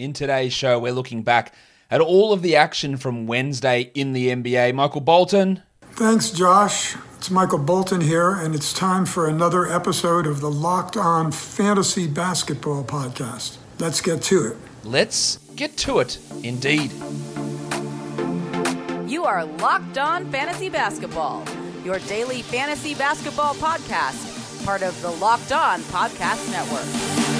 In today's show, we're looking back at all of the action from Wednesday in the NBA. Michael Bolton. Thanks, Josh. It's Michael Bolton here, and it's time for another episode of the Locked On Fantasy Basketball Podcast. Let's get to it. Let's get to it, indeed. You are Locked On Fantasy Basketball, your daily fantasy basketball podcast, part of the Locked On Podcast Network.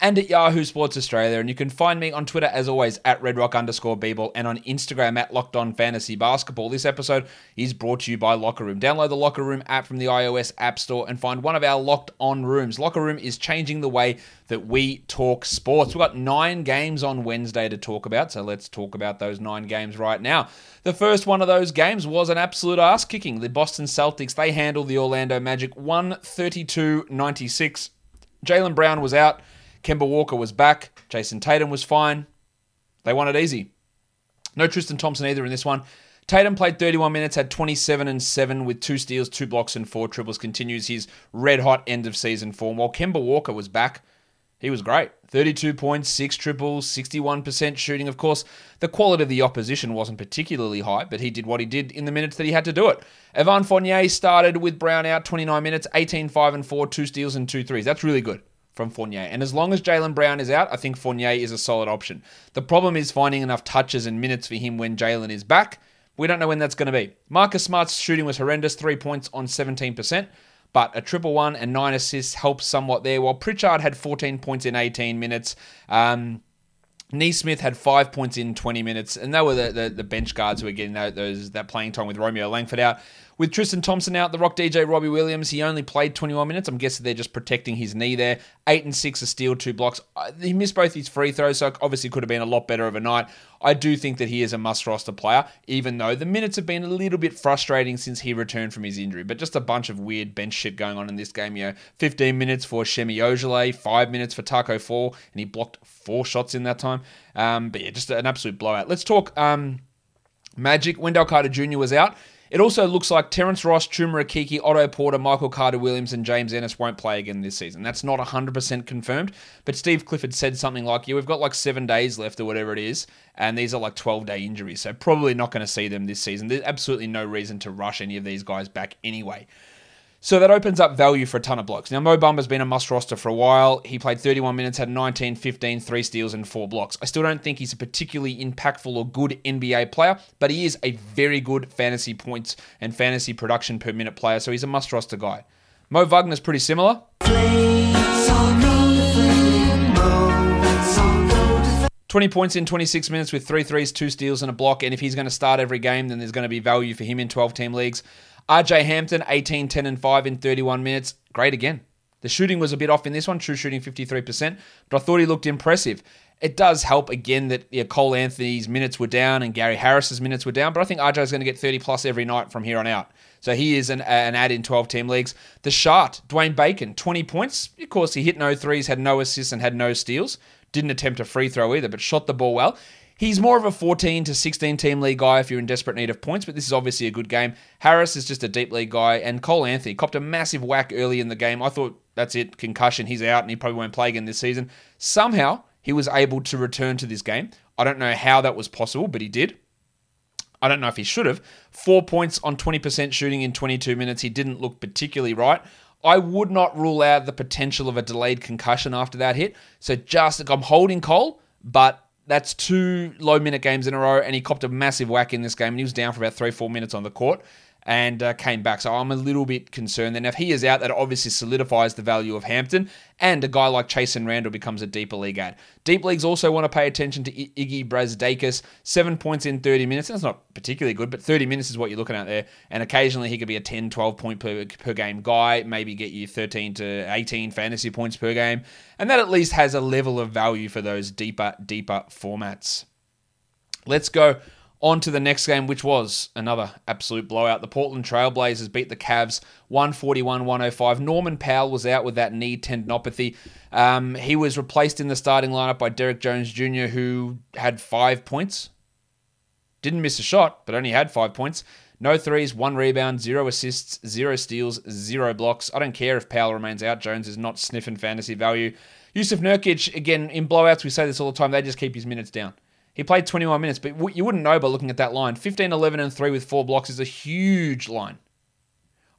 and at Yahoo Sports Australia. And you can find me on Twitter as always at redrock underscore Beeble and on Instagram at Locked On Fantasy Basketball. This episode is brought to you by Locker Room. Download the Locker Room app from the iOS App Store and find one of our Locked On rooms. Locker Room is changing the way that we talk sports. We've got nine games on Wednesday to talk about, so let's talk about those nine games right now. The first one of those games was an absolute ass kicking. The Boston Celtics, they handled the Orlando Magic 132 96. Jaylen Brown was out. Kemba Walker was back. Jayson Tatum was fine. They won it easy. No Tristan Thompson either in this one. Tatum played 31 minutes, had 27 and 7 with two steals, two blocks, and four triples. Continues his red hot end of season form. While Kemba Walker was back, he was great. 32 points, 6 triples, 61% shooting. Of course, the quality of the opposition wasn't particularly high, but he did what he did in the minutes that he had to do it. Evan Fournier started with Brown out 29 minutes, 18, 5 and 4, 2 steals and 2 threes. That's really good from Fournier. And as long as Jaylen Brown is out, I think Fournier is a solid option. The problem is finding enough touches and minutes for him when Jaylen is back. We don't know when that's going to be. Marcus Smart's shooting was horrendous, 3 points on 17% but a triple one and nine assists helped somewhat there. While Pritchard had 14 points in 18 minutes. Um, Nesmith had five points in 20 minutes, and they were the, the, the bench guards who were getting that, those, that playing time with Romeo Langford out. With Tristan Thompson out, the Rock DJ Robbie Williams, he only played 21 minutes. I'm guessing they're just protecting his knee there. Eight and six, a steal, two blocks. He missed both his free throws, so obviously could have been a lot better of a night. I do think that he is a must roster player, even though the minutes have been a little bit frustrating since he returned from his injury. But just a bunch of weird bench shit going on in this game. You know, 15 minutes for Semi Ojeleye, five minutes for Taco Fall, and he blocked four shots in that time. Um, but yeah, just an absolute blowout. Let's talk um, Magic. Wendell Carter Jr. was out. It also looks like Terrence Ross, Chuma Otto Porter, Michael Carter Williams, and James Ennis won't play again this season. That's not 100% confirmed, but Steve Clifford said something like, Yeah, we've got like seven days left or whatever it is, and these are like 12 day injuries, so probably not going to see them this season. There's absolutely no reason to rush any of these guys back anyway. So that opens up value for a ton of blocks. Now, Mo Bamba's been a must roster for a while. He played 31 minutes, had 19, 15, 3 steals, and 4 blocks. I still don't think he's a particularly impactful or good NBA player, but he is a very good fantasy points and fantasy production per minute player, so he's a must roster guy. Mo Wagner's pretty similar. 20 points in 26 minutes with three threes, two steals, and a block. And if he's going to start every game, then there's going to be value for him in 12 team leagues. RJ Hampton, 18, 10, and 5 in 31 minutes. Great again. The shooting was a bit off in this one, true shooting 53%, but I thought he looked impressive. It does help again that yeah, Cole Anthony's minutes were down and Gary Harris's minutes were down, but I think RJ is going to get 30 plus every night from here on out. So he is an, an ad in 12 team leagues. The Shart, Dwayne Bacon, 20 points. Of course, he hit no threes, had no assists, and had no steals. Didn't attempt a free throw either, but shot the ball well. He's more of a 14 to 16 team league guy if you're in desperate need of points, but this is obviously a good game. Harris is just a deep league guy, and Cole Anthony copped a massive whack early in the game. I thought that's it, concussion, he's out, and he probably won't play again this season. Somehow, he was able to return to this game. I don't know how that was possible, but he did. I don't know if he should have. Four points on 20% shooting in 22 minutes. He didn't look particularly right. I would not rule out the potential of a delayed concussion after that hit. So just, I'm holding Cole, but that's two low minute games in a row, and he copped a massive whack in this game, and he was down for about three, four minutes on the court and uh, came back. So I'm a little bit concerned. And if he is out, that obviously solidifies the value of Hampton. And a guy like Chasson Randle becomes a deeper league ad. Deep leagues also want to pay attention to I- Iggy Brazdeikis. Seven points in 30 minutes. That's not particularly good, but 30 minutes is what you're looking at there. And occasionally he could be a 10, 12 point per, per game guy, maybe get you 13 to 18 fantasy points per game. And that at least has a level of value for those deeper, deeper formats. Let's go On to the next game, which was another absolute blowout. The Portland Trailblazers beat the Cavs 141 105. Norman Powell was out with that knee tendinopathy. Um, he was replaced in the starting lineup by Derrick Jones Jr., who had five points. Didn't miss a shot, but only had five points. No threes, one rebound, zero assists, zero steals, zero blocks. I don't care if Powell remains out. Jones is not sniffing fantasy value. Jusuf Nurkic, again, in blowouts, we say this all the time, they just keep his minutes down. He played 21 minutes, but you wouldn't know by looking at that line. 15, 11, and 3 with four blocks is a huge line.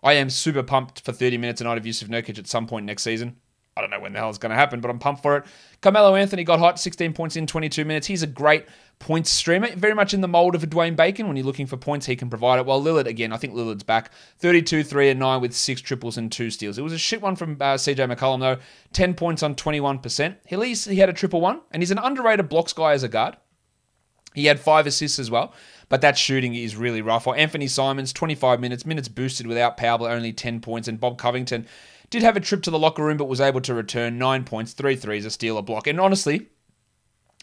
I am super pumped for 30 minutes a night of Jusuf Nurkic at some point next season. I don't know when the hell it's going to happen, but I'm pumped for it. Carmelo Anthony got hot, 16 points in 22 minutes. He's a great points streamer, very much in the mold of a Dwayne Bacon. When you're looking for points, he can provide it. While Lillard, again, I think Lillard's back, 32, 3, and 9 with six triples and two steals. It was a shit one from uh, CJ McCollum, though. 10 points on 21%. At least he had a triple one, and he's an underrated blocks guy as a guard. He had five assists as well, but that shooting is really rough. Or Anfernee Simons, 25 minutes, minutes boosted without Powell, only 10 points, and Bob Covington did have a trip to the locker room, but was able to return nine points, three threes, a steal, a block. And honestly,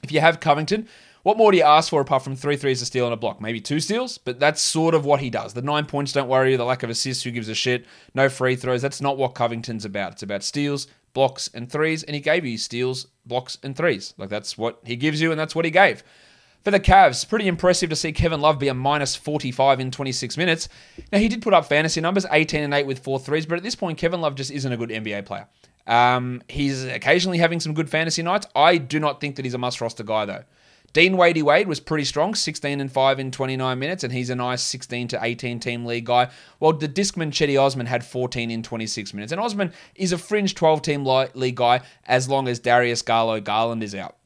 if you have Covington, what more do you ask for apart from three threes, a steal, and a block? Maybe two steals, but that's sort of what he does. The nine points don't worry you. The lack of assists, who gives a shit? No free throws. That's not what Covington's about. It's about steals, blocks, and threes. And he gave you steals, blocks, and threes. Like that's what he gives you, and that's what he gave. For the Cavs, pretty impressive to see Kevin Love be a minus 45 in 26 minutes. Now, he did put up fantasy numbers, 18 and 8 with four threes, but at this point, Kevin Love just isn't a good NBA player. Um, he's occasionally having some good fantasy nights. I do not think that he's a must roster guy, though. Dean Wadey Wade was pretty strong, 16 and 5 in 29 minutes, and he's a nice 16 to 18 team league guy. While the Discman Cedi Osman had 14 in 26 minutes. And Osman is a fringe 12 team league guy as long as Darius Garlo Garland is out.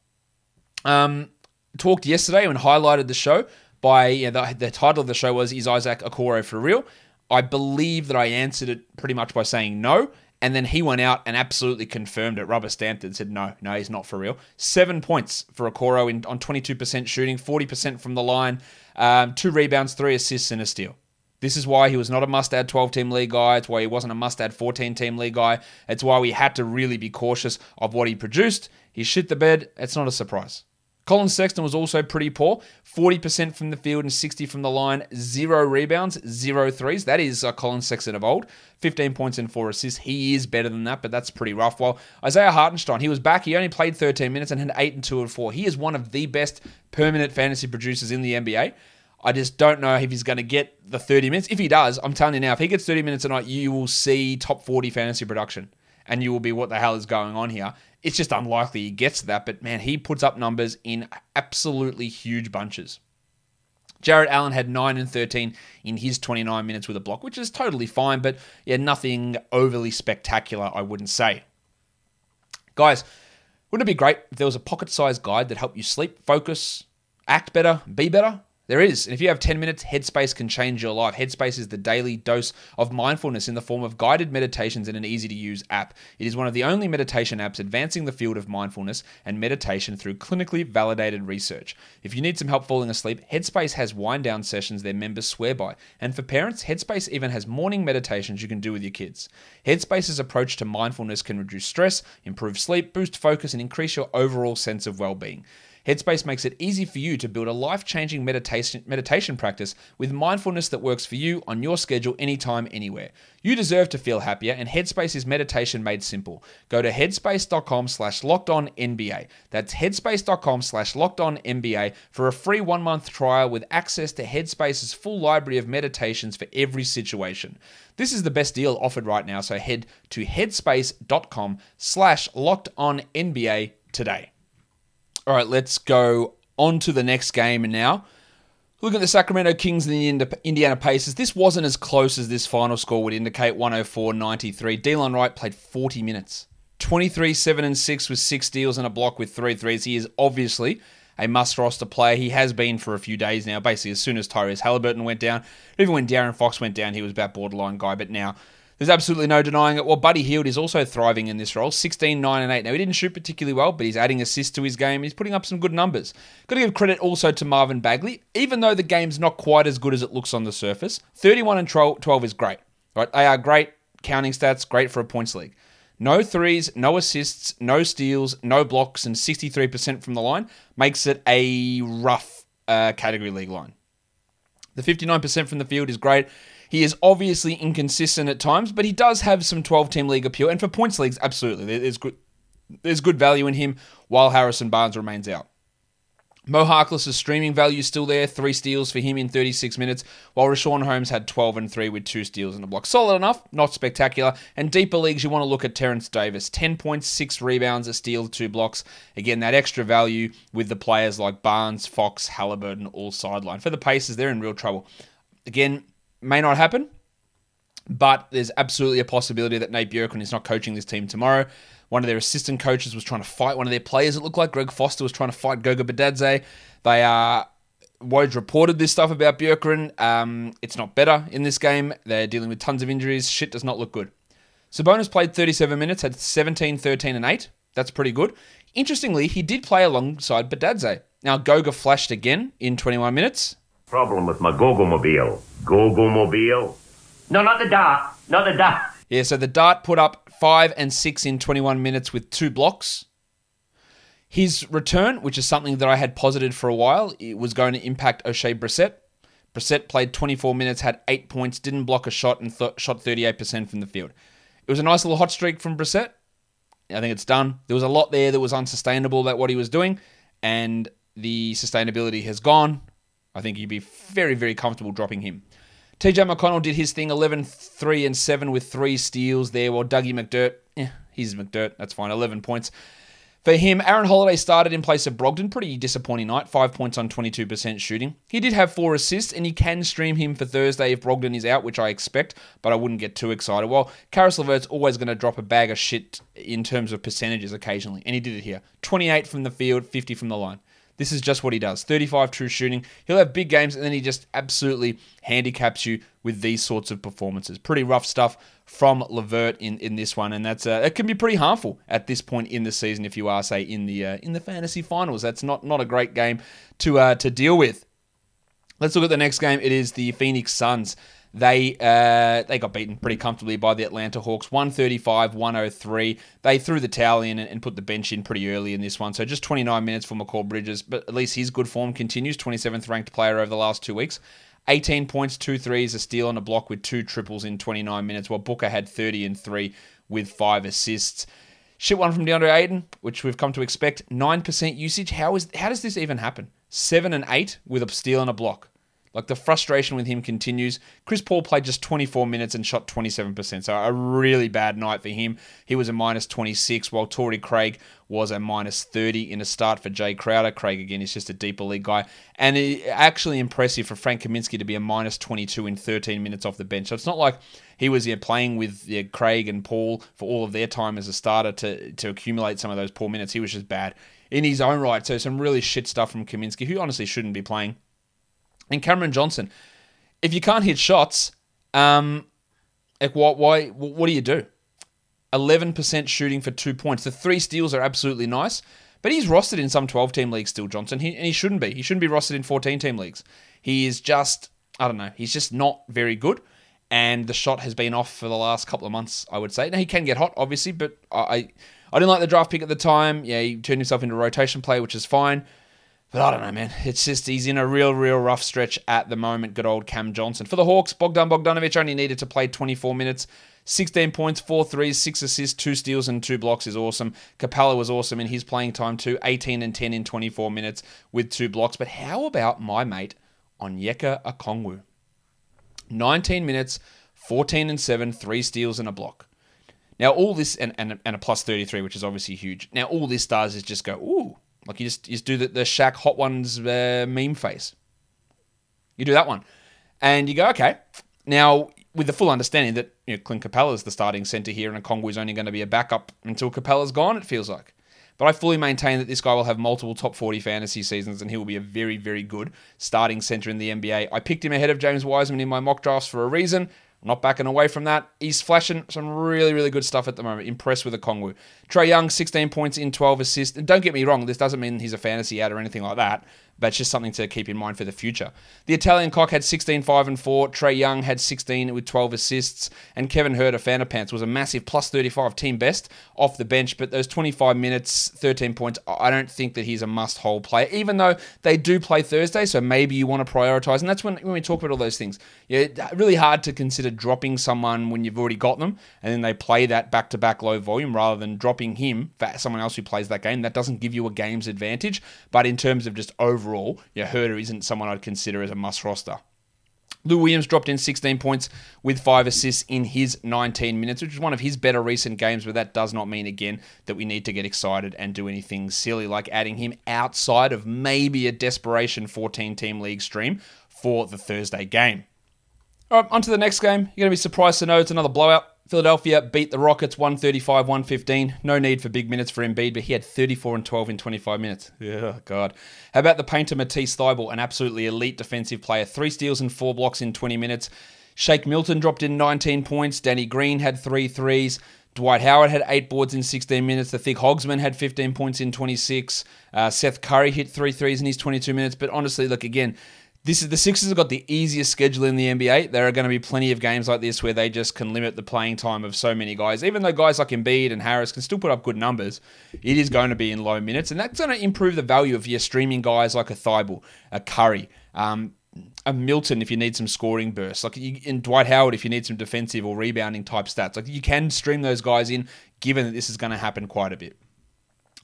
Um, talked yesterday and highlighted the show by you know, the, the title of the show was Is Isaac Okoro for real? I believe that I answered it pretty much by saying no. And then he went out and absolutely confirmed it, rubber stamped it, and said, no, no, he's not for real. Seven points for Okoro in, on 22% shooting, 40% from the line, um, two rebounds, three assists, and a steal. This is why he was not a must add 12 team league guy. It's why he wasn't a must add 14 team league guy. It's why we had to really be cautious of what he produced. He shit the bed. It's not a surprise. Collin Sexton was also pretty poor 40% from the field and 60 from the line, zero rebounds, zero threes. That is uh, Collin Sexton of old. 15 points and four assists. He is better than that, but that's pretty rough. While Isaiah Hartenstein, he was back. He only played 13 minutes and had 8 and 2 and 4. He is one of the best permanent fantasy producers in the NBA. I just don't know if he's going to get the 30 minutes. If he does, I'm telling you now, if he gets 30 minutes a night, you will see top 40 fantasy production. And you will be, what the hell is going on here? It's just unlikely he gets that, but man, he puts up numbers in absolutely huge bunches. Jarrett Allen had 9 and 13 in his 29 minutes with a block, which is totally fine, but yeah, nothing overly spectacular, I wouldn't say. Guys, wouldn't it be great if there was a pocket sized guide that helped you sleep, focus, act better, be better? There is. And if you have 10 minutes, Headspace can change your life. Headspace is the daily dose of mindfulness in the form of guided meditations in an easy to use app. It is one of the only meditation apps advancing the field of mindfulness and meditation through clinically validated research. If you need some help falling asleep, Headspace has wind down sessions their members swear by. And for parents, Headspace even has morning meditations you can do with your kids. Headspace's approach to mindfulness can reduce stress, improve sleep, boost focus, and increase your overall sense of well being. Headspace makes it easy for you to build a life changing meditation, meditation practice with mindfulness that works for you on your schedule, anytime, anywhere. You deserve to feel happier, and Headspace is meditation made simple. Go to headspace.com slash locked on NBA. That's headspace.com slash locked on NBA for a free one month trial with access to Headspace's full library of meditations for every situation. This is the best deal offered right now, so head to headspace.com slash locked on NBA today. All right, let's go on to the next game now. Look at the Sacramento Kings and the Indiana Pacers. This wasn't as close as this final score would indicate 104 93. Delon Wright played 40 minutes. 23 7 and 6 with six steals and a block with three threes. He is obviously a must roster player. He has been for a few days now. Basically, as soon as Tyrese Halliburton went down, even when De'Aaron Fox went down, he was about borderline guy. But now there's absolutely no denying it. Well, Buddy Hield is also thriving in this role 16, 9, and 8. Now, he didn't shoot particularly well, but he's adding assists to his game. He's putting up some good numbers. Got to give credit also to Marvin Bagley. Even though the game's not quite as good as it looks on the surface, 31 and 12 is great. Right? They are great counting stats, great for a points league. No threes, no assists, no steals, no blocks, and 63% from the line makes it a rough uh, category league line. The 59% from the field is great. He is obviously inconsistent at times, but he does have some 12 team league appeal. And for points leagues, absolutely. There's good, there's good value in him while Harrison Barnes remains out. Mo Harkless' streaming value is still there, three steals for him in 36 minutes, while Richaun Holmes had 12 and 3 with two steals in the block. Solid enough, not spectacular. And deeper leagues, you want to look at Terence Davis. 10 points, 6 rebounds, a steal, 2 blocks. Again, that extra value with the players like Barnes, Fox, Halliburton, all sideline. For the Pacers, they're in real trouble. Again, may not happen, but there's absolutely a possibility that Nate Bjorkgren is not coaching this team tomorrow. One of their assistant coaches was trying to fight one of their players. It looked like Greg Foster was trying to fight Goga Bitadze. They are. Uh, Woj reported this stuff about Bjorkgren. Um, it's not better in this game. They're dealing with tons of injuries. Shit does not look good. Sabonis played 37 minutes, had 17, 13, and 8. That's pretty good. Interestingly, he did play alongside Bitadze. Now, Goga flashed again in 21 minutes. Problem with my Gogo Mobile. Gogo Mobile? No, not the dart. Not the dart. Yeah, so the Dart put up five and six in 21 minutes with two blocks. His return, which is something that I had posited for a while, it was going to impact Oshae Brissett. Brissett played 24 minutes, had eight points, didn't block a shot, and th- shot 38% from the field. It was a nice little hot streak from Brissett. I think it's done. There was a lot there that was unsustainable about what he was doing, and the sustainability has gone. I think you'd be very, very comfortable dropping him. TJ McConnell did his thing 11 3 and 7 with three steals there, while Dougie McDirt, yeah, he's McDirt, that's fine, 11 points. For him, Aaron Holiday started in place of Brogdon. Pretty disappointing night. Five points on 22% shooting. He did have four assists, and you can stream him for Thursday if Brogdon is out, which I expect, but I wouldn't get too excited. Well, Caris LeVert's always going to drop a bag of shit in terms of percentages occasionally, and he did it here. 28 from the field, 50 from the line. This is just what he does. 35 true shooting. He'll have big games and then he just absolutely handicaps you with these sorts of performances. Pretty rough stuff from LeVert in, in this one, and that's uh, it can be pretty harmful at this point in the season if you are say in the uh, in the fantasy finals. That's not not a great game to uh, to deal with. Let's look at the next game. It is the Phoenix Suns they uh, they got beaten pretty comfortably by the Atlanta Hawks, 135 103. They threw the towel in and put the bench in pretty early in this one. So just 29 minutes for Mikal Bridges, but at least his good form continues. 27th ranked player over the last two weeks. 18 points, two threes, a steal, and a block with two triples in 29 minutes, while Booker had 30 and three with five assists. Shit one from DeAndre Ayton, which we've come to expect. 9% usage. How is how does this even happen? Seven and eight with a steal and a block. Like the frustration with him continues. Chris Paul played just 24 minutes and shot 27%. So a really bad night for him. He was a minus 26, while Torrey Craig was a minus 30 in a start for Jae Crowder. Craig, again, is just a deeper league guy. And actually impressive for Frank Kaminsky to be a minus 22 in 13 minutes off the bench. So it's not like he was playing with Craig and Paul for all of their time as a starter to, to accumulate some of those poor minutes. He was just bad in his own right. So some really shit stuff from Kaminsky, who honestly shouldn't be playing and Cameron Johnson. If you can't hit shots, um, like what? Why? What do you do? Eleven percent shooting for two points. The three steals are absolutely nice, but he's rostered in some twelve-team leagues still, Johnson. He, and he shouldn't be. He shouldn't be rostered in fourteen-team leagues. He is just, I don't know. He's just not very good, and the shot has been off for the last couple of months. I would say. Now he can get hot, obviously, but I, I didn't like the draft pick at the time. Yeah, he turned himself into a rotation player, which is fine. But I don't know, man. It's just he's in a real, real rough stretch at the moment. Good old Cam Johnson. For the Hawks, Bogdan Bogdanovic only needed to play 24 minutes. 16 points, 4 threes, 6 assists, 2 steals, and 2 blocks is awesome. Capela was awesome in his playing time too. 18 and 10 in 24 minutes with 2 blocks. But how about my mate, Onyeka Okongwu? 19 minutes, 14 and 7, 3 steals, and a block. Now, all this, and, and, and a plus 33, which is obviously huge. Now, all this does is just go, ooh, like you just you just do the, the Shaq Hot Ones uh, meme face. You do that one, and you go okay. Now with the full understanding that you know, Clint Capela is the starting center here, and Okongwu is only going to be a backup until Capela's gone. It feels like. But I fully maintain that this guy will have multiple top 40 fantasy seasons and he will be a very, very good starting center in the NBA. I picked him ahead of James Wiseman in my mock drafts for a reason. Not backing away from that. He's flashing some really, really good stuff at the moment. Impressed with the Kongwu. Trae Young, 16 points in 12 assists. And don't get me wrong, this doesn't mean he's a fantasy ad or anything like that. That's just something to keep in mind for the future. The Italian cock had 16, 5, and 4. Trae Young had 16 with 12 assists. And Kevin Huerter, Fanta Pants, was a massive plus 35 team best off the bench. But those 25 minutes, 13 points, I don't think that he's a must hold player, even though they do play Thursday. So maybe you want to prioritize. And that's when, when we talk about all those things. Yeah, really hard to consider dropping someone when you've already got them. And then they play that back to back low volume rather than dropping him for someone else who plays that game. That doesn't give you a game's advantage. But in terms of just overall, overall, yeah, Huerter isn't someone I'd consider as a must roster. Lou Williams dropped in 16 points with five assists in his 19 minutes, which is one of his better recent games, but that does not mean, again, that we need to get excited and do anything silly like adding him outside of maybe a desperation 14 team league stream for the Thursday game. All right, on to the next game. You're going to be surprised to know it's another blowout. Philadelphia beat the Rockets 135 115. No need for big minutes for Embiid, but he had 34 and 12 in 25 minutes. Yeah, God. How about the painter Matisse Thybulle, an absolutely elite defensive player? Three steals and four blocks in 20 minutes. Shake Milton dropped in 19 points. Danny Green had three threes. Dwight Howard had eight boards in 16 minutes. The Thick Hogsman had 15 points in 26. Uh, Seth Curry hit three threes in his 22 minutes. But honestly, look, again, this is the Sixers have got the easiest schedule in the NBA. There are going to be plenty of games like this where they just can limit the playing time of so many guys. Even though guys like Embiid and Harris can still put up good numbers, it is going to be in low minutes, and that's going to improve the value of your streaming guys like a Thybulle, a Curry, um, a Milton if you need some scoring bursts, like in Dwight Howard if you need some defensive or rebounding type stats. Like you can stream those guys in, given that this is going to happen quite a bit.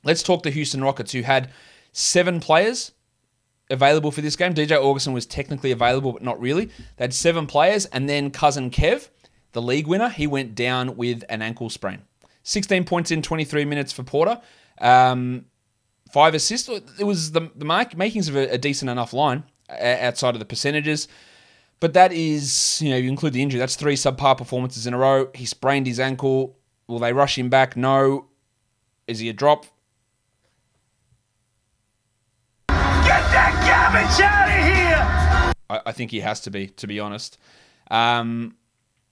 Let's talk the Houston Rockets, who had seven players available for this game. DJ Augustin was technically available, but not really. They had seven players, and then cousin Kev, the league winner, he went down with an ankle sprain. 16 points in 23 minutes for Porter. Um, five assists. It was the, the mark, makings of a, a decent enough line outside of the percentages. But that is, you know, you include the injury. That's three subpar performances in a row. He sprained his ankle. Will they rush him back? No. Is he a drop? Out of here! I, I, think he has to be, to be honest. Um,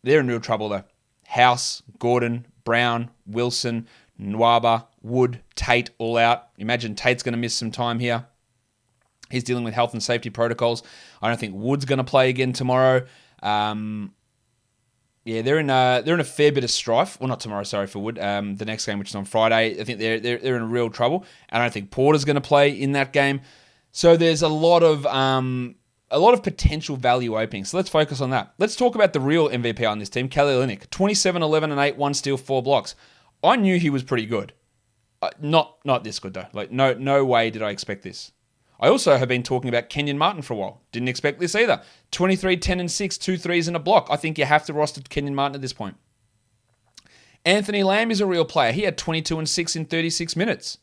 they're in real trouble, though. House, Gordon, Brown, Wilson, Nwaba, Wood, Tate all out. Imagine Tate's going to miss some time here. He's dealing with health and safety protocols. I don't think Wood's going to play again tomorrow. Um, yeah, they're in a, they're in a fair bit of strife. Well, not tomorrow, sorry for Wood. Um, the next game, which is on Friday, I think they're they're, they're in real trouble. I don't think Porter's going to play in that game. So there's a lot of um, a lot of potential value openings. So let's focus on that. Let's talk about the real MVP on this team, Kelly Olynyk. 27, 11, and 8, one steal, four blocks. I knew he was pretty good. Uh, not not this good though. Like no no way did I expect this. I also have been talking about Kenyon Martin for a while. Didn't expect this either. 23, 10, and 6, two threes and a block. I think you have to roster Kenyon Martin at this point. Anthony Lamb is a real player. He had 22 and 6 in 36 minutes.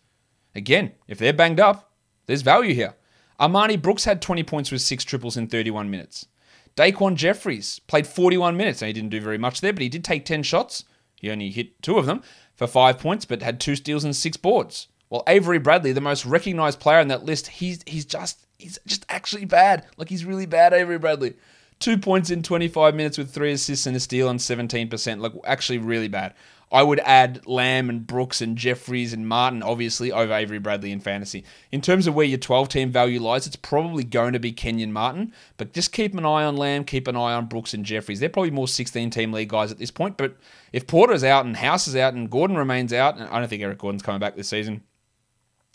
Again, if they're banged up, there's value here. Armoni Brooks had 20 points with six triples in 31 minutes. Daquan Jeffries played 41 minutes. Now, he didn't do very much there, but he did take 10 shots. He only hit two of them for five points, but had two steals and six boards. Well, Avery Bradley, the most recognized player on that list, he's he's just he's just actually bad. Like he's really bad, Avery Bradley. Two points in 25 minutes with three assists and a steal on 17%. Like actually really bad. I would add Lamb and Brooks and Jeffries and Martin, obviously, over Avery Bradley in fantasy. In terms of where your 12 team value lies, it's probably going to be Kenyon Martin, but just keep an eye on Lamb, keep an eye on Brooks and Jeffries. They're probably more 16 team league guys at this point, but if Porter's out and House is out and Gordon remains out, and I don't think Eric Gordon's coming back this season.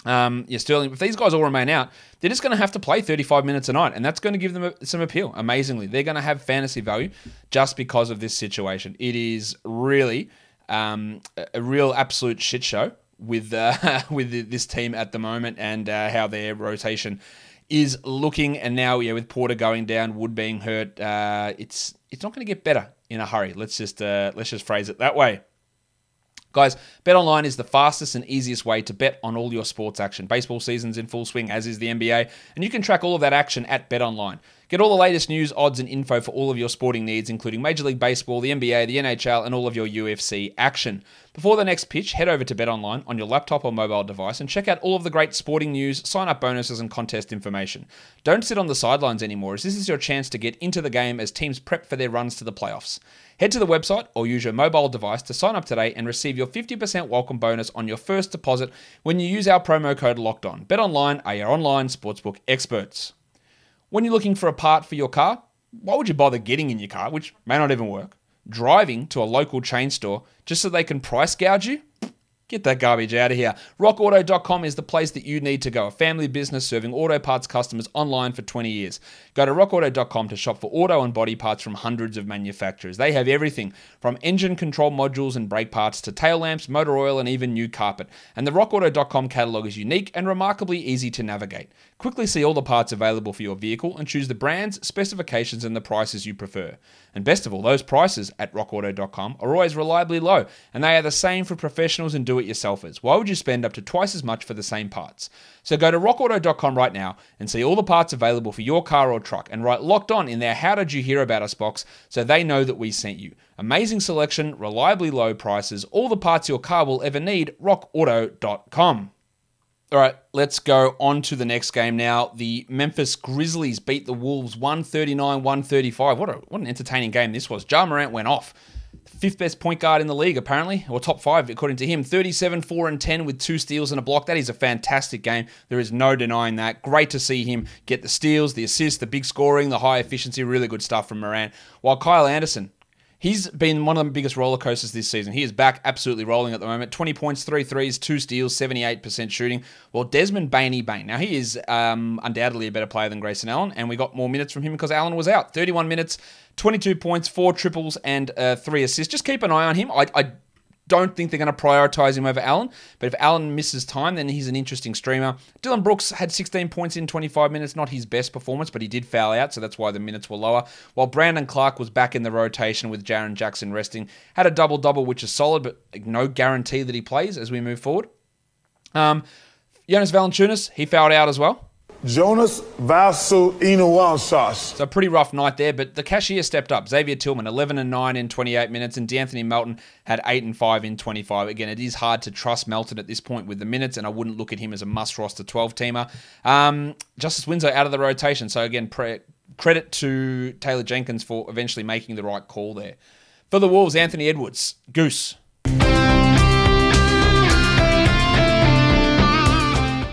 Um, yeah, Sterling. If these guys all remain out, they're just going to have to play 35 minutes a night, and that's going to give them some appeal. Amazingly, they're going to have fantasy value just because of this situation. It is really um, a real absolute shit show with uh, with this team at the moment and uh, how their rotation is looking. And now, yeah, with Porter going down, Wood being hurt, uh, it's it's not going to get better in a hurry. Let's just uh, let's just phrase it that way. Guys, BetOnline is the fastest and easiest way to bet on all your sports action. Baseball season's in full swing, as is the NBA, and you can track all of that action at BetOnline. Get all the latest news, odds, and info for all of your sporting needs, including Major League Baseball, the NBA, the NHL, and all of your UFC action. Before the next pitch, head over to BetOnline on your laptop or mobile device and check out all of the great sporting news, sign up bonuses, and contest information. Don't sit on the sidelines anymore, as this is your chance to get into the game as teams prep for their runs to the playoffs. Head to the website or use your mobile device to sign up today and receive your 50% welcome bonus on your first deposit when you use our promo code Locked On. BetOnline are your online sportsbook experts. When you're looking for a part for your car, why would you bother getting in your car, which may not even work, driving to a local chain store just so they can price gouge you? Get that garbage out of here. RockAuto.com is the place that you need to go. A family business serving auto parts customers online for 20 years. Go to RockAuto.com to shop for auto and body parts from hundreds of manufacturers. They have everything from engine control modules and brake parts to tail lamps, motor oil, and even new carpet. And the RockAuto.com catalog is unique and remarkably easy to navigate. Quickly see all the parts available for your vehicle and choose the brands, specifications, and the prices you prefer. And best of all, those prices at rockauto.com are always reliably low, and they are the same for professionals and do it yourselfers. Why would you spend up to twice as much for the same parts? So go to rockauto.com right now and see all the parts available for your car or truck and write locked on in their How Did You Hear About Us box so they know that we sent you. Amazing selection, reliably low prices, all the parts your car will ever need, rockauto.com. All right, let's go on to the next game now. The Memphis Grizzlies beat the Wolves 139 135. What, a, what an entertaining game this was. Ja Morant went off. Fifth best point guard in the league, apparently, or top five, according to him. 37, 4, and 10 with two steals and a block. That is a fantastic game. There is no denying that. Great to see him get the steals, the assists, the big scoring, the high efficiency. Really good stuff from Morant. While Kyle Anderson, He's been one of the biggest roller coasters this season. He is back absolutely rolling at the moment. 20 points, three threes, two steals, 78% shooting. Well, Desmond Baney Bane. Now, he is um, undoubtedly a better player than Grayson Allen, and we got more minutes from him because Allen was out. 31 minutes, 22 points, four triples, and uh, three assists. Just keep an eye on him. I, I don't think they're going to prioritize him over Allen. But if Allen misses time, then he's an interesting streamer. Dillon Brooks had 16 points in 25 minutes, not his best performance, but he did foul out, so that's why the minutes were lower. While Brandon Clarke was back in the rotation with Jaren Jackson resting, had a double double, which is solid, but no guarantee that he plays as we move forward. Um, Jonas Valanciunas, he fouled out as well. Jonas Valanciunas. So a pretty rough night there, but the cashier stepped up. Xavier Tillman, 11 and 9 in 28 minutes, and De'Anthony Melton had 8 and 5 in 25. Again, it is hard to trust Melton at this point with the minutes, and I wouldn't look at him as a must roster 12 teamer. Um, Justice Winslow out of the rotation, so again, pre- credit to Taylor Jenkins for eventually making the right call there. For the Wolves, Anthony Edwards, Goose.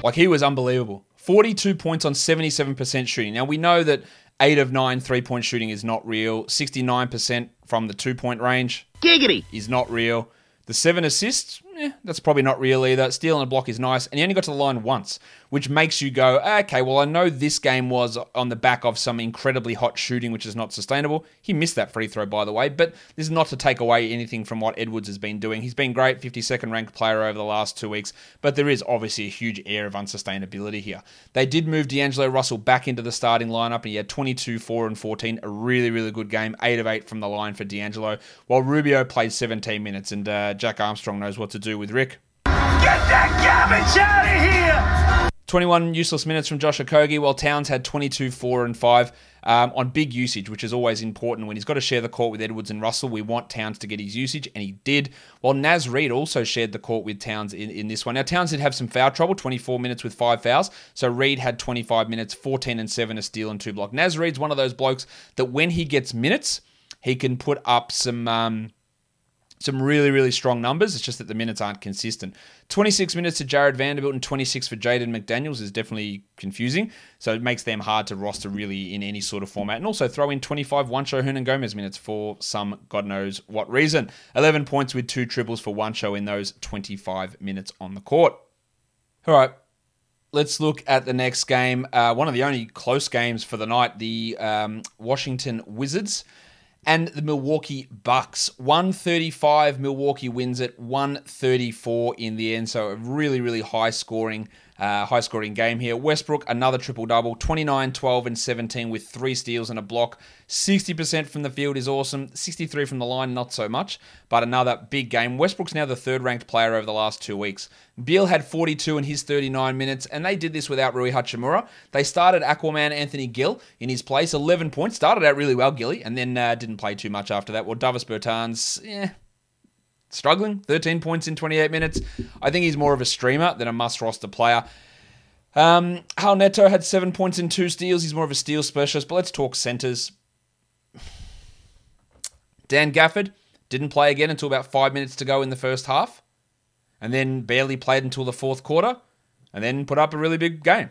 Like he was unbelievable. 42 points on 77% shooting. Now we know that 8 of 9 three point shooting is not real. 69% from the two point range Giggity. is not real. The 7 assists, eh, that's probably not real either. Stealing a block is nice. And he only got to the line once, which makes you go, okay, well, I know this game was on the back of some incredibly hot shooting, which is not sustainable. He missed that free throw, by the way, but this is not to take away anything from what Edwards has been doing. He's been great, 52nd ranked player over the last two weeks, but there is obviously a huge air of unsustainability here. They did move D'Angelo Russell back into the starting lineup, and he had 22, 4, and 14. A really, really good game. 8 of 8 from the line for D'Angelo, while Rubio played 17 minutes, and uh, Jack Armstrong knows what to do with Rick. Get that garbage out of here! 21 useless minutes from Josh Okogie, while Towns had 22, 4, and 5 um, on big usage, which is always important. When he's got to share the court with Edwards and Russell, we want Towns to get his usage, and he did. While Naz Reid also shared the court with Towns in, in this one. Now, Towns did have some foul trouble, 24 minutes with five fouls. So Reid had 25 minutes, 14 and 7, a steal and two block. Naz Reid's one of those blokes that when he gets minutes, he can put up some. Um, some really, really strong numbers. It's just that the minutes aren't consistent. 26 minutes to Jarred Vanderbilt and 26 for Jaden McDaniels is definitely confusing. So it makes them hard to roster really in any sort of format. And also throw in 25 Juancho Hernangomez minutes for some God knows what reason. 11 points with two triples for Juancho in those 25 minutes on the court. All right. Let's look at the next game. Uh, one of the only close games for the night the um, Washington Wizards and the Milwaukee Bucks. 135, Milwaukee wins it, 134 in the end. So a really, really high scoring Uh, high scoring game here. Westbrook, another triple double 29, 12, and 17 with three steals and a block. 60% from the field is awesome. 63 from the line, not so much, but another big game. Westbrook's now the third ranked player over the last two weeks. Beal had 42 in his 39 minutes, and they did this without Rui Hachimura. They started Aquaman Anthony Gill in his place, 11 points. Started out really well, Gilly, and then uh, didn't play too much after that. Well, Davis Bertans, yeah, struggling. 13 points in 28 minutes. I think he's more of a streamer than a must roster player. Um, Raul Neto had seven points in two steals. He's more of a steal specialist, but let's talk centers. Dan Gafford didn't play again until about five minutes to go in the first half, and then barely played until the fourth quarter, and then put up a really big game.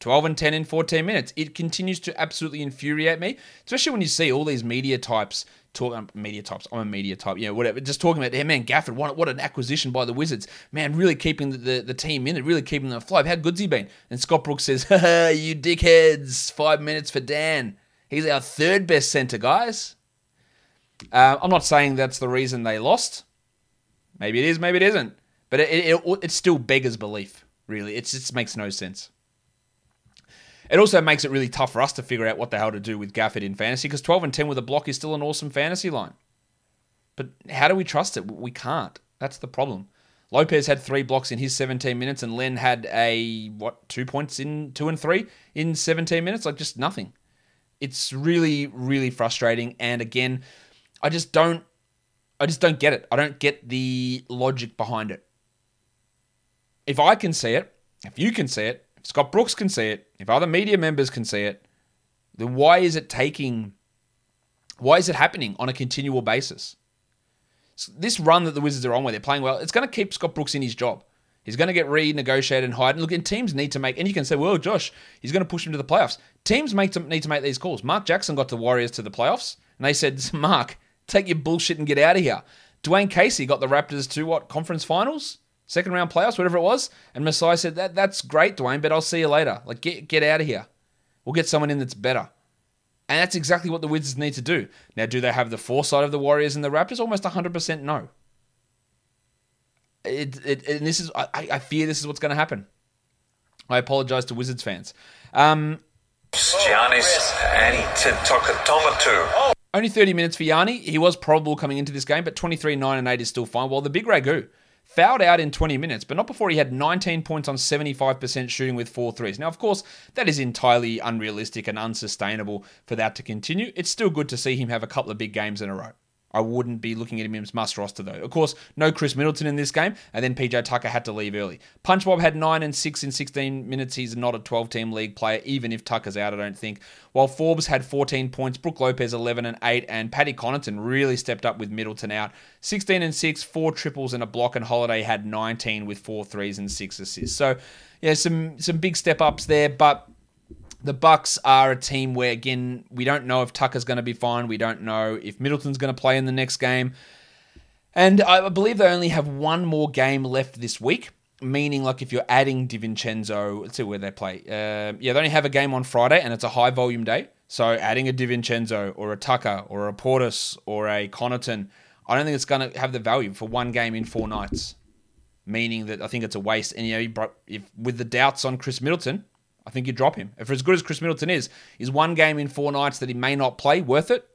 12 and 10 in 14 minutes. It continues to absolutely infuriate me, especially when you see all these media types talking um, media types. I'm a media type, you know, whatever. Just talking about, hey, man, Gafford, what, what an acquisition by the Wizards. Man, really keeping the, the, the team in it, really keeping them afloat. How good's he been? And Scott Brooks says, you dickheads, five minutes for Dan. He's our third best center, guys. Uh, I'm not saying that's the reason they lost. Maybe it is, maybe it isn't. But it, it, it, it still beggars belief, really. It just makes no sense. It also makes it really tough for us to figure out what the hell to do with Gafford in fantasy because 12 and 10 with a block is still an awesome fantasy line. But how do we trust it? We can't. That's the problem. Lopez had three blocks in his 17 minutes, and Len had a what two points in two and three in 17 minutes, like just nothing. It's really, really frustrating. And again, I just don't, I just don't get it. I don't get the logic behind it. If I can see it, if you can see it, if Scott Brooks can see it, if other media members can see it, then why is it taking, why is it happening on a continual basis? So this run that the Wizards are on, where they're playing well, it's going to keep Scott Brooks in his job. He's going to get renegotiated and hired. And look, and teams need to make, and you can say, well, Josh, he's going to push him to the playoffs. Teams make to, need to make these calls. Mark Jackson got the Warriors to the playoffs, and they said, Mark, take your bullshit and get out of here. Dwane Casey got the Raptors to what, conference finals? Second round playoffs, whatever it was. And Masai said, that that's great, Dwane, but I'll see you later. Like, get, get out of here. We'll get someone in that's better. And that's exactly what the Wizards need to do. Now, do they have the foresight of the Warriors and the Raptors? Almost 100% no. It, it, and this is, I, I fear this is what's going to happen. I apologize to Wizards fans. Um, Giannis Antetokounmpo. Only 30 minutes for Yanni. He was probable coming into this game, but 23, 9, and 8 is still fine. While the big Ragu, fouled out in 20 minutes, but not before he had 19 points on 75% shooting with four threes. Now, of course, that is entirely unrealistic and unsustainable for that to continue. It's still good to see him have a couple of big games in a row. I wouldn't be looking at him as must roster though. Of course, no Khris Middleton in this game, and then PJ Tucker had to leave early. Punch Bob had 9 and 6 in 16 minutes. He's not a 12 team league player, even if Tucker's out, I don't think. While Forbes had 14 points, Brook Lopez 11 and 8, and Paddy Connaughton really stepped up with Middleton out. 16 and 6, four triples and a block, and Holiday had 19 with four threes and six assists. So, yeah, some some big step ups there, but the Bucks are a team where again we don't know if Tucker's going to be fine. We don't know if Middleton's going to play in the next game, and I believe they only have one more game left this week. Meaning, like if you're adding DiVincenzo, let's see where they play. Uh, yeah, they only have a game on Friday, and it's a high volume day. So adding a DiVincenzo or a Tucker or a Portis or a Connaughton, I don't think it's going to have the value for one game in four nights. Meaning that I think it's a waste. And you know, if with the doubts on Khris Middleton, I think you drop him. If for as good as Khris Middleton is, is one game in four nights that he may not play worth it?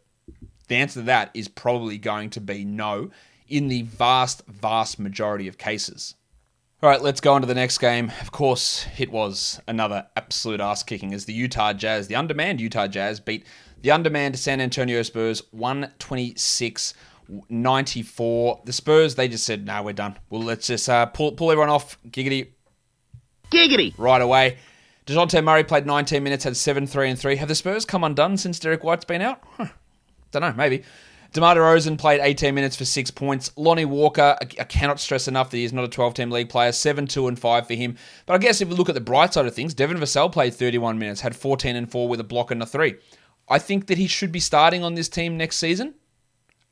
The answer to that is probably going to be no in the vast, vast majority of cases. All right, let's go on to the next game. Of course, it was another absolute ass kicking as the Utah Jazz, the undermanned Utah Jazz, beat the undermanned San Antonio Spurs 126 94. The Spurs, they just said, no, nah, we're done. Well, let's just uh, pull, pull everyone off. Giggity. Giggity. Right away. DeJounte Murray played 19 minutes, had 7 3 and 3. Have the Spurs come undone since Derrick White's been out? Huh. Don't know, maybe. DeMar DeRozan played 18 minutes for six points. Lonnie Walker, I cannot stress enough that he's not a 12 team league player. 7, 2, and 5 for him. But I guess if we look at the bright side of things, Devin Vassell played 31 minutes, had 14 and 4 with a block and a 3. I think that he should be starting on this team next season.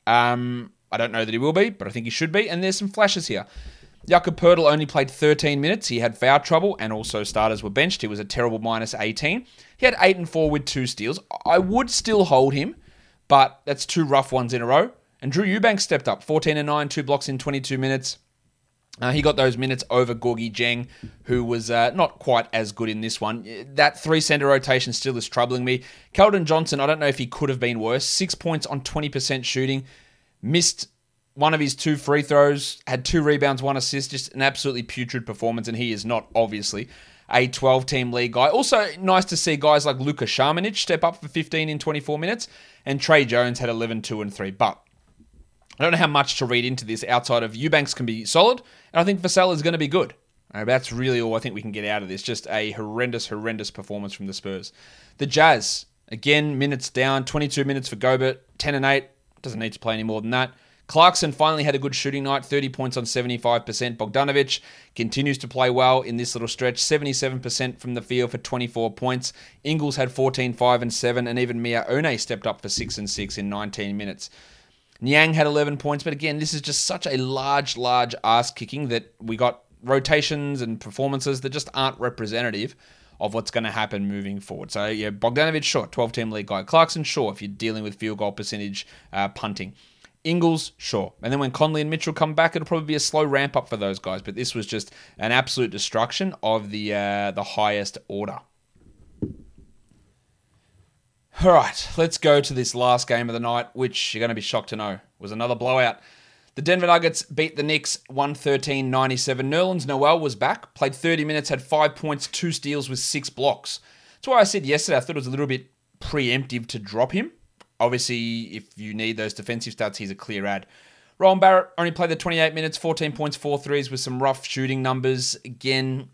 Um, I don't know that he will be, but I think he should be. And there's some flashes here. Jakob Poeltl only played 13 minutes. He had foul trouble, and also starters were benched. He was a terrible minus 18. He had 8 and 4 with two steals. I would still hold him, but that's two rough ones in a row. And Drew Eubanks stepped up 14 and 9, two blocks in 22 minutes. Uh, he got those minutes over Gorgui Dieng, who was uh, not quite as good in this one. That three center rotation still is troubling me. Keldon Johnson, I don't know if he could have been worse. Six points on 20% shooting. Missed one of his two free throws, had two rebounds, one assist. Just an absolutely putrid performance, and he is not, obviously, a 12 team league guy. Also, nice to see guys like Luka Samanic step up for 15 in 24 minutes, and Tre Jones had 11, 2, and 3. But I don't know how much to read into this outside of Eubanks can be solid, and I think Vassell is going to be good. Uh, that's really all I think we can get out of this. Just a horrendous, horrendous performance from the Spurs. The Jazz, again, minutes down, 22 minutes for Gobert, 10 and 8. Doesn't need to play any more than that. Clarkson finally had a good shooting night, 30 points on 75%. Bogdanovich continues to play well in this little stretch, 77% from the field for 24 points. Ingles had 14, 5, and 7, and even Miye Oni stepped up for 6 and 6 in 19 minutes. Niang had 11 points, but again, this is just such a large, large ass kicking that we got rotations and performances that just aren't representative of what's going to happen moving forward. So, yeah, Bogdanovich, sure, 12 team league guy. Clarkson, sure, if you're dealing with field goal percentage uh, punting. Ingles, sure. And then when Conley and Mitchell come back, it'll probably be a slow ramp up for those guys. But this was just an absolute destruction of the uh, the highest order. All right, let's go to this last game of the night, which you're going to be shocked to know was another blowout. The Denver Nuggets beat the Knicks 113 97. Nerlens Noel was back, played 30 minutes, had five points, two steals with six blocks. That's why I said yesterday I thought it was a little bit preemptive to drop him. Obviously, if you need those defensive stats, he's a clear ad. Rowan Barrett only played the 28 minutes, 14 points, four threes with some rough shooting numbers. Again,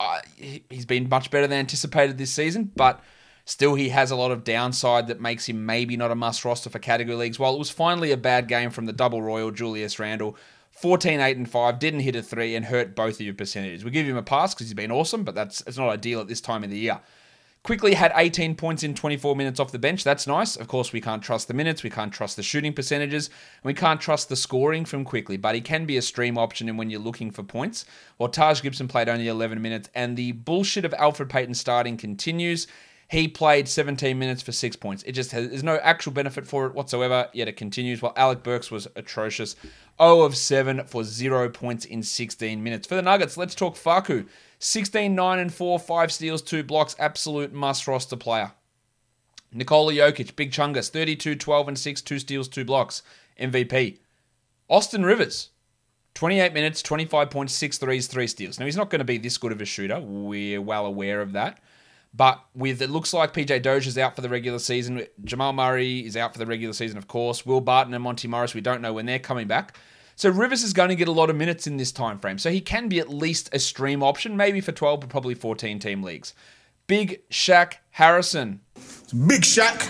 uh, he's been much better than anticipated this season, but Still, he has a lot of downside that makes him maybe not a must roster for category leagues. While it was finally a bad game from the double royal Julius Randle, 14, 8, and 5, didn't hit a 3 and hurt both of your percentages. We give him a pass because he's been awesome, but that's it's not ideal at this time of the year. Quickley had 18 points in 24 minutes off the bench. That's nice. Of course, we can't trust the minutes, we can't trust the shooting percentages, and we can't trust the scoring from Quickley, but he can be a stream option in when you're looking for points. While Taj Gibson played only 11 minutes, and the bullshit of Elfrid Payton starting continues. He played 17 minutes for six points. It just has, there's no actual benefit for it whatsoever, yet it continues. While Alec Burks was atrocious. 0 of 7 for 0 points in 16 minutes. For the Nuggets, let's talk Facu. 16, 9, and 4, 5 steals, 2 blocks. Absolute must roster player. Nikola Jokic, Big Chungus, 32, 12, and 6, 2 steals, 2 blocks. MVP. Austin Rivers, 28 minutes, 25 points, 6 threes, 3 steals. Now, he's not going to be this good of a shooter. We're well aware of that. But with it looks like PJ is out for the regular season. Jamal Murray is out for the regular season, of course. Will Barton and Monte Morris, we don't know when they're coming back. So Rivers is going to get a lot of minutes in this time frame. So he can be at least a stream option, maybe for 12, but probably 14 team leagues. Big Shaq Harrison. Big Shaq.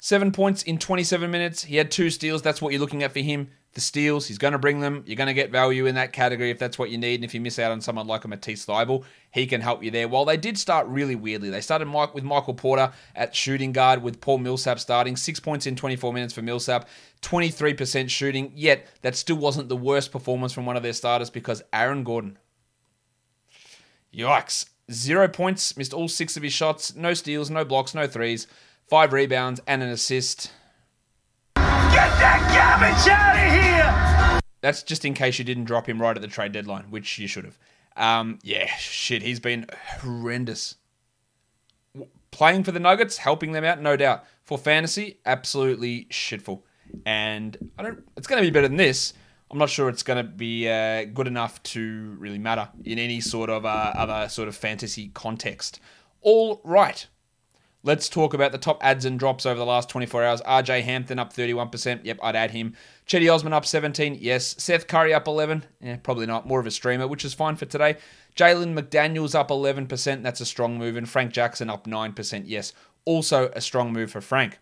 Seven points in 27 minutes. He had two steals. That's what you're looking at for him the steals. He's going to bring them. You're going to get value in that category if that's what you need. And if you miss out on someone like a Matisse Thybulle, he can help you there. While they did start really weirdly, they started Mike with Michael Porter at shooting guard with Paul Millsap starting. Six points in 24 minutes for Millsap, 23% shooting. Yet that still wasn't the worst performance from one of their starters because Aaron Gordon. Yikes. Zero points, missed all six of his shots, no steals, no blocks, no threes, five rebounds, and an assist. Get that garbage out of here! That's just in case you didn't drop him right at the trade deadline, which you should have. Um, yeah, shit, he's been horrendous. Playing for the Nuggets, helping them out, no doubt. For fantasy, absolutely shitful. And I don't. It's going to be better than this. I'm not sure it's going to be uh, good enough to really matter in any sort of uh, other sort of fantasy context. All right. Let's talk about the top ads and drops over the last 24 hours. RJ Hampton up 31%. Yep, I'd add him. Cedi Osman up 17. Yes. Seth Curry up 11. Yeah, probably not. More of a streamer, which is fine for today. Jalen McDaniels up 11%. That's a strong move. And Frank Jackson up 9%. Yes. Also a strong move for Frank.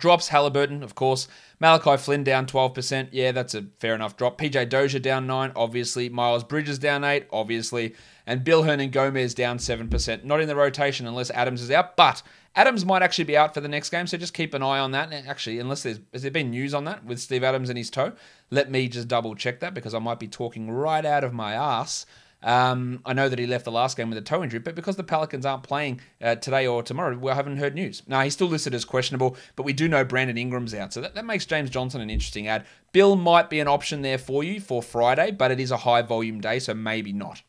Drops Halliburton, of course. Malachi Flynn down 12%. Yeah, that's a fair enough drop. PJ Dozier down 9, obviously. Miles Bridges down 8, obviously. And Bill Hernangomez down 7%. Not in the rotation unless Adams is out, but Adams might actually be out for the next game, so just keep an eye on that. Actually, unless there's has there been news on that with Steve Adams and his toe, let me just double check that because I might be talking right out of my ass. Um, I know that he left the last game with a toe injury, but because the Pelicans aren't playing uh, today or tomorrow, we haven't heard news. Now, he's still listed as questionable, but we do know Brandon Ingram's out. So that, that makes James Johnson an interesting ad. Bill might be an option there for you for Friday, but it is a high volume day, so maybe not.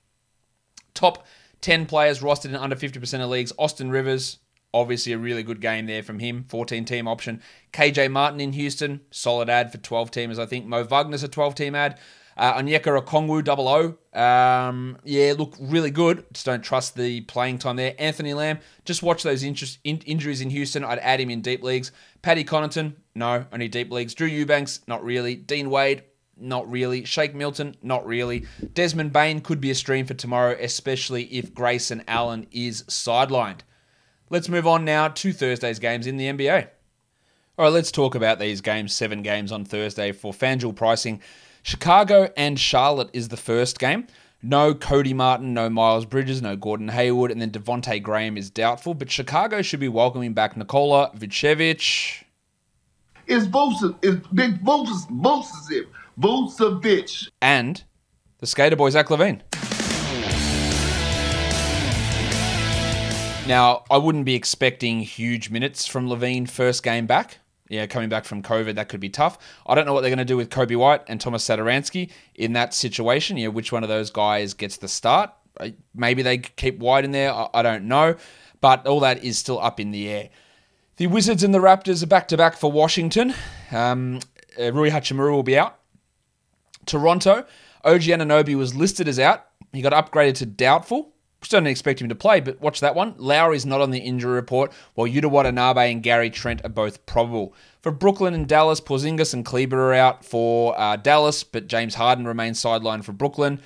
Top 10 players rostered in under 50% of leagues. Austin Rivers, obviously a really good game there from him. 14 team option. KJ Martin in Houston, solid ad for 12 teamers, I think. Mo Wagner's a 12 team ad. Uh, Onyeka Okongwu, double O. Um, yeah, look really good. Just don't trust the playing time there. Anthony Lamb, just watch those interest, in, injuries in Houston. I'd add him in deep leagues. Paddy Connaughton, no, only deep leagues. Drew Eubanks, not really. Dean Wade, not really. Shake Milton, not really. Desmond Bane could be a stream for tomorrow, especially if Grayson Allen is sidelined. Let's move on now to Thursday's games in the NBA. All right, let's talk about these games, seven games on Thursday for FanDuel pricing. Chicago and Charlotte is the first game. No Cody Martin, no Miles Bridges, no Gordon Hayward, and then Devonte Graham is doubtful. But Chicago should be welcoming back Nikola Vucevic. It's Vucevic. It's Big Vucevic. Vucevic. And the skater boy Zach LaVine. Now, I wouldn't be expecting huge minutes from LaVine first game back yeah, coming back from COVID, that could be tough. I don't know what they're going to do with Coby White and Thomas Satoransky in that situation. Yeah, which one of those guys gets the start? Maybe they keep White in there. I don't know. But all that is still up in the air. The Wizards and the Raptors are back to back for Washington. Um, uh, Rui Hachimura will be out. Toronto, OG Anunoby was listed as out. He got upgraded to doubtful. Still don't expect him to play, but watch that one. Lowry's not on the injury report, while Yuta Watanabe and Gary Trent are both probable. For Brooklyn and Dallas, Porzingis and Kleber are out for uh, Dallas, but James Harden remains sidelined for Brooklyn.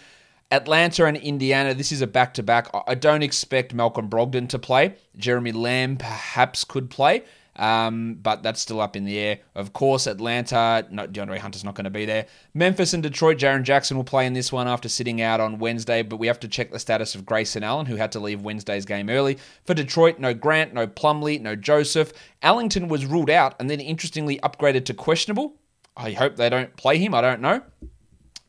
Atlanta and Indiana, this is a back to back. I don't expect Malcolm Brogdon to play. Jeremy Lamb perhaps could play. Um, but that's still up in the air. Of course, Atlanta, no, DeAndre Hunter's not going to be there. Memphis and Detroit, Jaren Jackson will play in this one after sitting out on Wednesday, but we have to check the status of Grayson Allen, who had to leave Wednesday's game early. For Detroit, no Grant, no Plumlee, no Joseph. Allington was ruled out and then interestingly upgraded to questionable. I hope they don't play him. I don't know.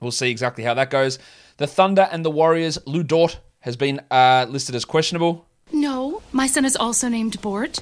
We'll see exactly how that goes. The Thunder and the Warriors, Lu Dort has been uh, listed as questionable. No, my son is also named Bort.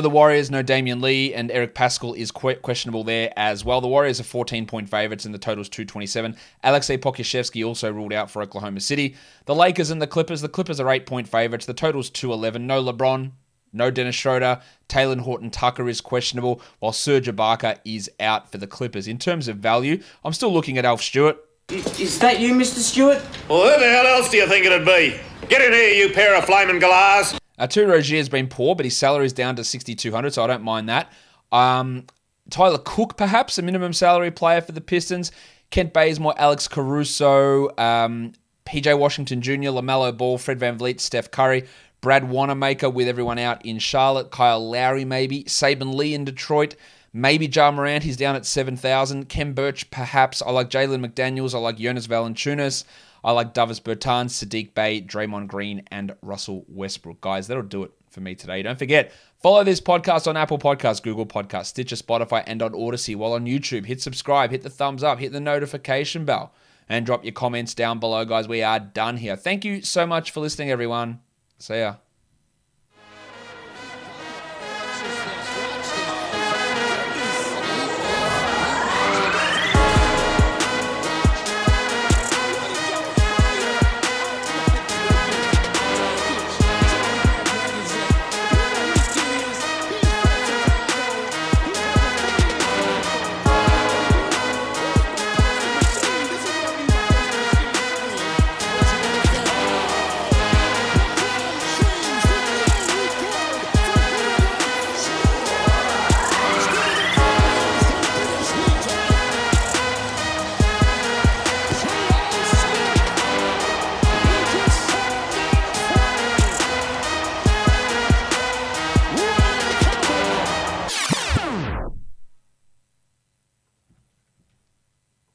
For the Warriors, no Damion Lee and Eric Paschall is questionable there as well. The Warriors are 14 point favourites and the total is 227. Alexei Pokusevski also ruled out for Oklahoma City. The Lakers and the Clippers, the Clippers are 8 point favourites. The total is 211. No LeBron, no Dennis Schroeder. Talen Horton Tucker is questionable, while Serge Ibaka is out for the Clippers. In terms of value, I'm still looking at Alf Stewart. Is that you, Mr. Stewart? Well, who the hell else do you think it'd be? Get in here, you pair of flaming galahs. Uh, Terry Rozier has been poor, but his salary is down to 6200 so I don't mind that. Um, Tyler Cook, perhaps, a minimum salary player for the Pistons. Kent Bazemore, Alex Caruso, um, PJ Washington Jr., LaMelo Ball, Fred Van VanVleet, Steph Curry, Brad Wanamaker with everyone out in Charlotte, Kyle Lowry maybe, Saben Lee in Detroit, maybe Ja Morant, he's down at 7,000, Khem Birch perhaps. I like Jalen McDaniels, I like Jonas Valanciunas. I like Davis Bertans, Saddiq Bey, Draymond Green, and Russell Westbrook. Guys, that'll do it for me today. Don't forget, follow this podcast on Apple Podcasts, Google Podcasts, Stitcher, Spotify, and on Odysee. While on YouTube, hit subscribe, hit the thumbs up, hit the notification bell, and drop your comments down below, guys. We are done here. Thank you so much for listening, everyone. See ya.